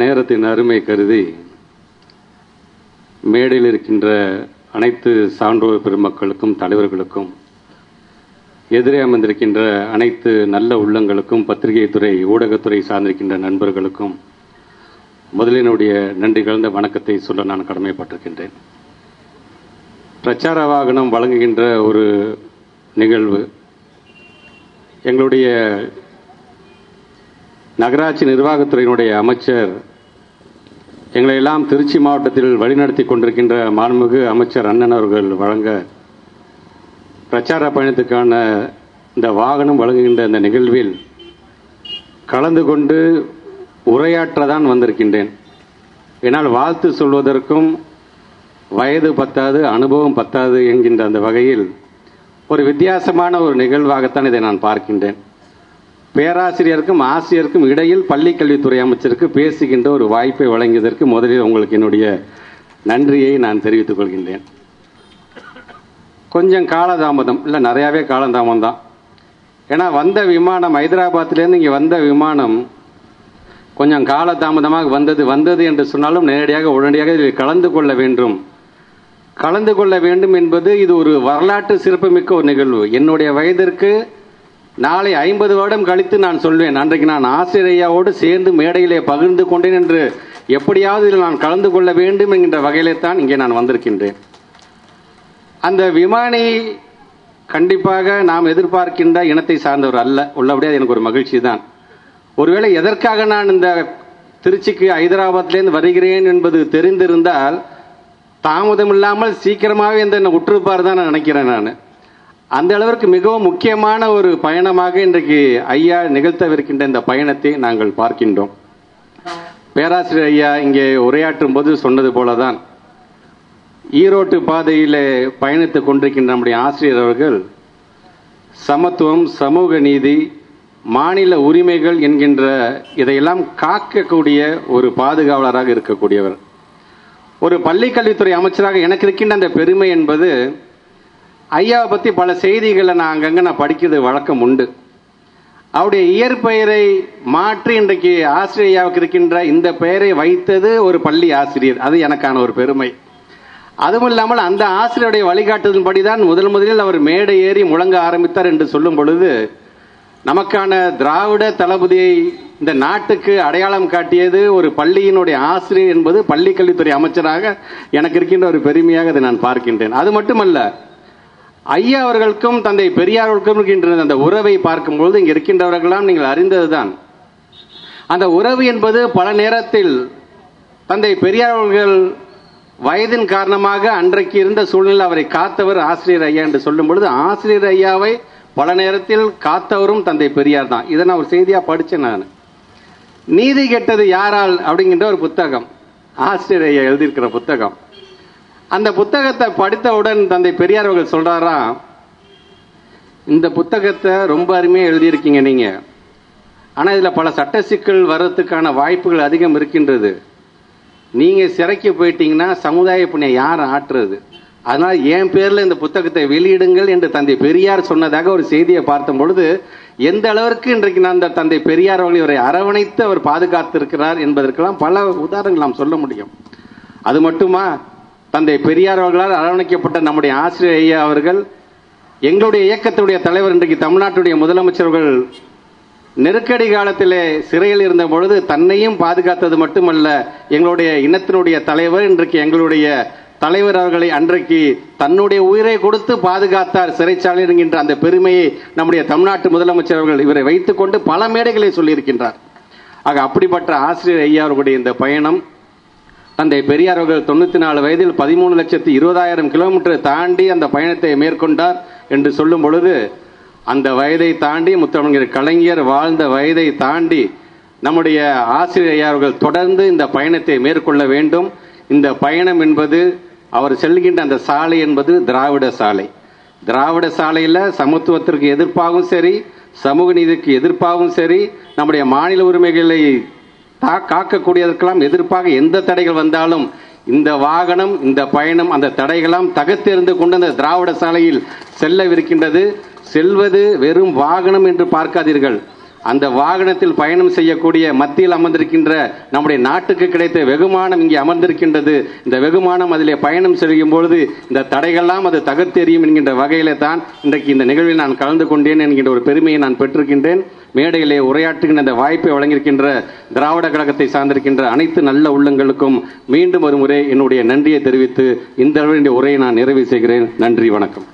நேரத்தின் அருமை கருதி மேடையில் இருக்கின்ற அனைத்து சான்றோர் பெருமக்களுக்கும் தலைவர்களுக்கும் எதிரே அமர்ந்திருக்கின்ற அனைத்து நல்ல உள்ளங்களுக்கும் பத்திரிகை துறை ஊடகத்துறை சார்ந்திருக்கின்ற நண்பர்களுக்கும் முதலினுடைய நன்றி கலந்த வணக்கத்தை சொல்ல நான் கடமைப்பட்டிருக்கின்றேன். பிரச்சார வாகனம் வழங்குகின்ற ஒரு நிகழ்வு எங்களுடைய நகராட்சி நிர்வாகத்துறையினுடைய அமைச்சர் எங்களை எல்லாம் திருச்சி மாவட்டத்தில் வழிநடத்தி கொண்டிருக்கின்ற மாண்புமிகு அமைச்சர் அண்ணன் அவர்கள் வழங்க பிரச்சார பயணத்துக்கான இந்த வாகனம் வழங்குகின்ற இந்த நிகழ்வில் கலந்து கொண்டு உரையாற்ற தான் வந்திருக்கின்றேன். என்னால் வாழ்த்து சொல்வதற்கும் வயது பத்தாது அனுபவம் பத்தாது என்கின்ற அந்த வகையில் ஒரு வித்தியாசமான ஒரு நிகழ்வாகத்தான் இதை நான் பார்க்கின்றேன். பேராசிரியருக்கும் ஆசிரியருக்கும் இடையில் பள்ளி கல்வித்துறை அமைச்சருக்கு பேசுகின்ற ஒரு வாய்ப்பை வழங்கியதற்கு முதலில் உங்களுக்கு என்னுடைய நன்றியை நான் தெரிவித்துக் கொள்கின்றேன். கொஞ்சம் காலதாமதம் இல்லை நிறையாவே காலதாமதம் தான் ஏன்னா வந்த விமானம் ஹைதராபாத்திலேருந்து இங்கே வந்த விமானம் கொஞ்சம் காலதாமதமாக வந்தது வந்தது என்று சொன்னாலும் நேரடியாக உடனடியாக இதில் கலந்து கொள்ள வேண்டும். கலந்து கொள்ள வேண்டும் என்பது இது ஒரு வரலாற்று சிறப்புமிக்க ஒரு நிகழ்வு. என்னுடைய வயதிற்கு நாளை ஐம்பது வருடம் கழித்து நான் சொல்வேன். அன்றைக்கு நான் ஆசிரியையாவோடு சேர்ந்து மேடையிலே பகிர்ந்து கொண்டேன் என்று எப்படியாவது இதில் நான் கலந்து கொள்ள வேண்டும் என்கின்ற வகையிலே தான் இங்கே நான் வந்திருக்கின்றேன். அந்த விமானி கண்டிப்பாக நாம் எதிர்பார்க்கின்ற இனத்தை சார்ந்தவர் அல்ல. உள்ளபடியாக எனக்கு ஒரு மகிழ்ச்சி தான். ஒருவேளை எதற்காக நான் இந்த திருச்சிக்கு ஹைதராபாத்லேருந்து வருகிறேன் என்பது தெரிந்திருந்தால் தாமதம் இல்லாமல் சீக்கிரமாகவே இந்த என்னை உற்றிருப்பார் தான் நான் நினைக்கிறேன் நான். அந்த அளவிற்கு மிகவும் முக்கியமான ஒரு பயணமாக இன்றைக்கு ஐயா நிகழ்த்தவிருக்கின்ற இந்த பயணத்தை நாங்கள் பார்க்கின்றோம். பேராசிரியர் ஐயா இங்கே உரையாற்றும் போது சொன்னது போலதான் ஈரோட்டு பாதையில் பயணித்துக் கொண்டிருக்கின்ற நம்முடைய ஆசிரியர் அவர்கள் சமத்துவம் சமூக நீதி மாநில உரிமைகள் என்கின்ற இதையெல்லாம் காக்கக்கூடிய ஒரு பாதுகாவலராக இருக்கக்கூடியவர். ஒரு பள்ளி கல்வித்துறை அமைச்சராக எனக்கு இருக்கின்ற அந்த பெருமை என்பது ஐயாவை பற்றி பல செய்திகளை நான் அங்கங்கே நான் படிக்கிறது வழக்கம் உண்டு. அவருடைய இயற்பெயரை மாற்றி இன்றைக்கு ஆசிரியையாவுக்கு இருக்கின்ற இந்த பெயரை வைத்தது ஒரு பள்ளி ஆசிரியர். அது எனக்கான ஒரு பெருமை. அதுவும் இல்லாமல் அந்த ஆசிரியருடைய வழிகாட்டுதலின்படி தான் முதல் முதலில் அவர் மேடை ஏறி முழங்க ஆரம்பித்தார் என்று சொல்லும் பொழுது நமக்கான திராவிட தளபதியை இந்த நாட்டுக்கு அடையாளம் காட்டியது ஒரு பள்ளியினுடைய ஆசிரியர் என்பது பள்ளி கல்வித்துறை அமைச்சராக எனக்கு இருக்கின்ற ஒரு பெருமையாக அதை நான் பார்க்கின்றேன். அது மட்டுமல்ல ஐயா அவர்களுக்கும் தந்தை பெரியார்களுக்கும் இருக்கின்ற அந்த உறவை பார்க்கும்பொழுது இங்கே இருக்கின்றவர்களாம் நீங்கள் அறிந்ததுதான். அந்த உறவு என்பது பல நேரத்தில் தந்தை பெரியார்கள் வயதின் காரணமாக அன்றைக்கு இருந்த சூழ்நிலை அவரை காத்தவர் ஆசிரியர் ஐயா என்று சொல்லும் பொழுது ஆசிரியர் ஐயாவை பல நேரத்தில் காத்தவரும் தந்தை பெரியார் தான். இதை நான் ஒரு செய்தியா படிச்சேன் நான். நீதி கெட்டது யாரால் அப்படிங்கின்ற ஒரு புத்தகம். ஆசிரியர் ஐயா எழுதியிருக்கிற புத்தகம். அந்த புத்தகத்தை படித்தவுடன் தந்தை பெரியார் அவர்கள் சொல்றாராம் இந்த புத்தகத்தை ரொம்ப அருமையாக எழுதியிருக்கீங்க நீங்க. ஆனால் இதில் பல சட்ட சிக்கல் வர்றதுக்கான வாய்ப்புகள் அதிகம் இருக்கின்றது. நீங்கள் சிறைக்கு போயிட்டீங்கன்னா சமுதாய புண்ணியம் யார் ஆற்றுறது? அதனால் என் பேரில் இந்த புத்தகத்தை வெளியிடுங்கள் என்று தந்தை பெரியார் சொன்னதாக ஒரு செய்தியை பார்த்த பொழுது எந்த அளவிற்கு இன்றைக்கு நான் அந்த தந்தை பெரியார் அவர்கள் இவரை அரவணைத்து அவர் பாதுகாத்திருக்கிறார் என்பதற்கெல்லாம் பல உதாரணங்கள் நாம் சொல்ல முடியும். அது மட்டுமா? தந்தை பெரியார் அவர்களால் அரவணைக்கப்பட்ட நம்முடைய ஆசிரியர் ஐயா அவர்கள் எங்களுடைய இயக்கத்துடைய தலைவர் இன்றைக்கு தமிழ்நாட்டுடைய முதலமைச்சர்கள் நெருக்கடி காலத்திலே சிறையில் இருந்த பொழுது தன்னையும் பாதுகாத்தது மட்டுமல்ல எங்களுடைய இனத்தினுடைய தலைவர் இன்றைக்கு எங்களுடைய தலைவர் அவர்களை அன்றைக்கு தன்னுடைய உயிரை கொடுத்து பாதுகாத்தார் சிறைச்சாலை என்கின்ற அந்த பெருமையை நம்முடைய தமிழ்நாட்டு முதலமைச்சர் அவர்கள் இவரை வைத்துக்கொண்டு பல மேடைகளை சொல்லியிருக்கின்றார். ஆக அப்படிப்பட்ட ஆசிரியர் ஐயா அவர்களுடைய இந்த பயணம் தந்தை பெரியார் அவர்கள் தொண்ணூத்தி நாலு வயதில் பதிமூணு லட்சத்தி இருபதாயிரம் கிலோமீட்டர் தாண்டி அந்த பயணத்தை மேற்கொண்டார் என்று சொல்லும் பொழுது அந்த வயதை தாண்டி முத்தமிழர் கலைஞர் வாழ்ந்த வயதை தாண்டி நம்முடைய ஆசிரியர்கள் தொடர்ந்து இந்த பயணத்தை மேற்கொள்ள வேண்டும். இந்த பயணம் என்பது அவர் செல்கின்ற அந்த சாலை என்பது திராவிட சாலை. திராவிட சாலையில் சமத்துவத்திற்கு எதிர்ப்பாகவும் சரி சமூக நீதிக்கு எதிர்ப்பாகவும் சரி நம்முடைய மாநில உரிமைகளை தா- காக்கக்கூடியதற்கெல்லாம் எதிர்ப்பாக எந்த தடைகள் வந்தாலும் இந்த வாகனம் இந்த பயணம் அந்த தடைகளாம் தகர்த்தெறிந்து கொண்டு அந்த திராவிட சாலையில் செல்லவிருக்கின்றது. செல்வது வெறும் வாகனம் என்று பார்க்காதீர்கள். அந்த வாகனத்தில் பயணம் செய்யக்கூடிய மத்தியில் அமர்ந்திருக்கின்ற நம்முடைய நாட்டுக்கு கிடைத்த வெகுமானம் இங்கே அமர்ந்திருக்கின்றது. இந்த வெகுமானம் அதிலே பயணம் செய்யும் பொழுது இந்த தடைகள்லாம் அது தகர்த்தெறியும் என்கின்ற வகையிலே தான் இன்றைக்கு இந்த நிகழ்வில் நான் கலந்து கொண்டேன் என்கின்ற ஒரு பெருமையை நான் பெற்றிருக்கின்றேன். மேடையிலே உரையாற்றுகின்ற இந்த வாய்ப்பை வழங்கியிருக்கின்ற திராவிட கழகத்தை சார்ந்திருக்கின்ற அனைத்து நல்ல உள்ளங்களுக்கும் மீண்டும் ஒரு முறை என்னுடைய நன்றியை தெரிவித்து இந்த இந்த உரையை நான் நிறைவு செய்கிறேன். நன்றி வணக்கம்.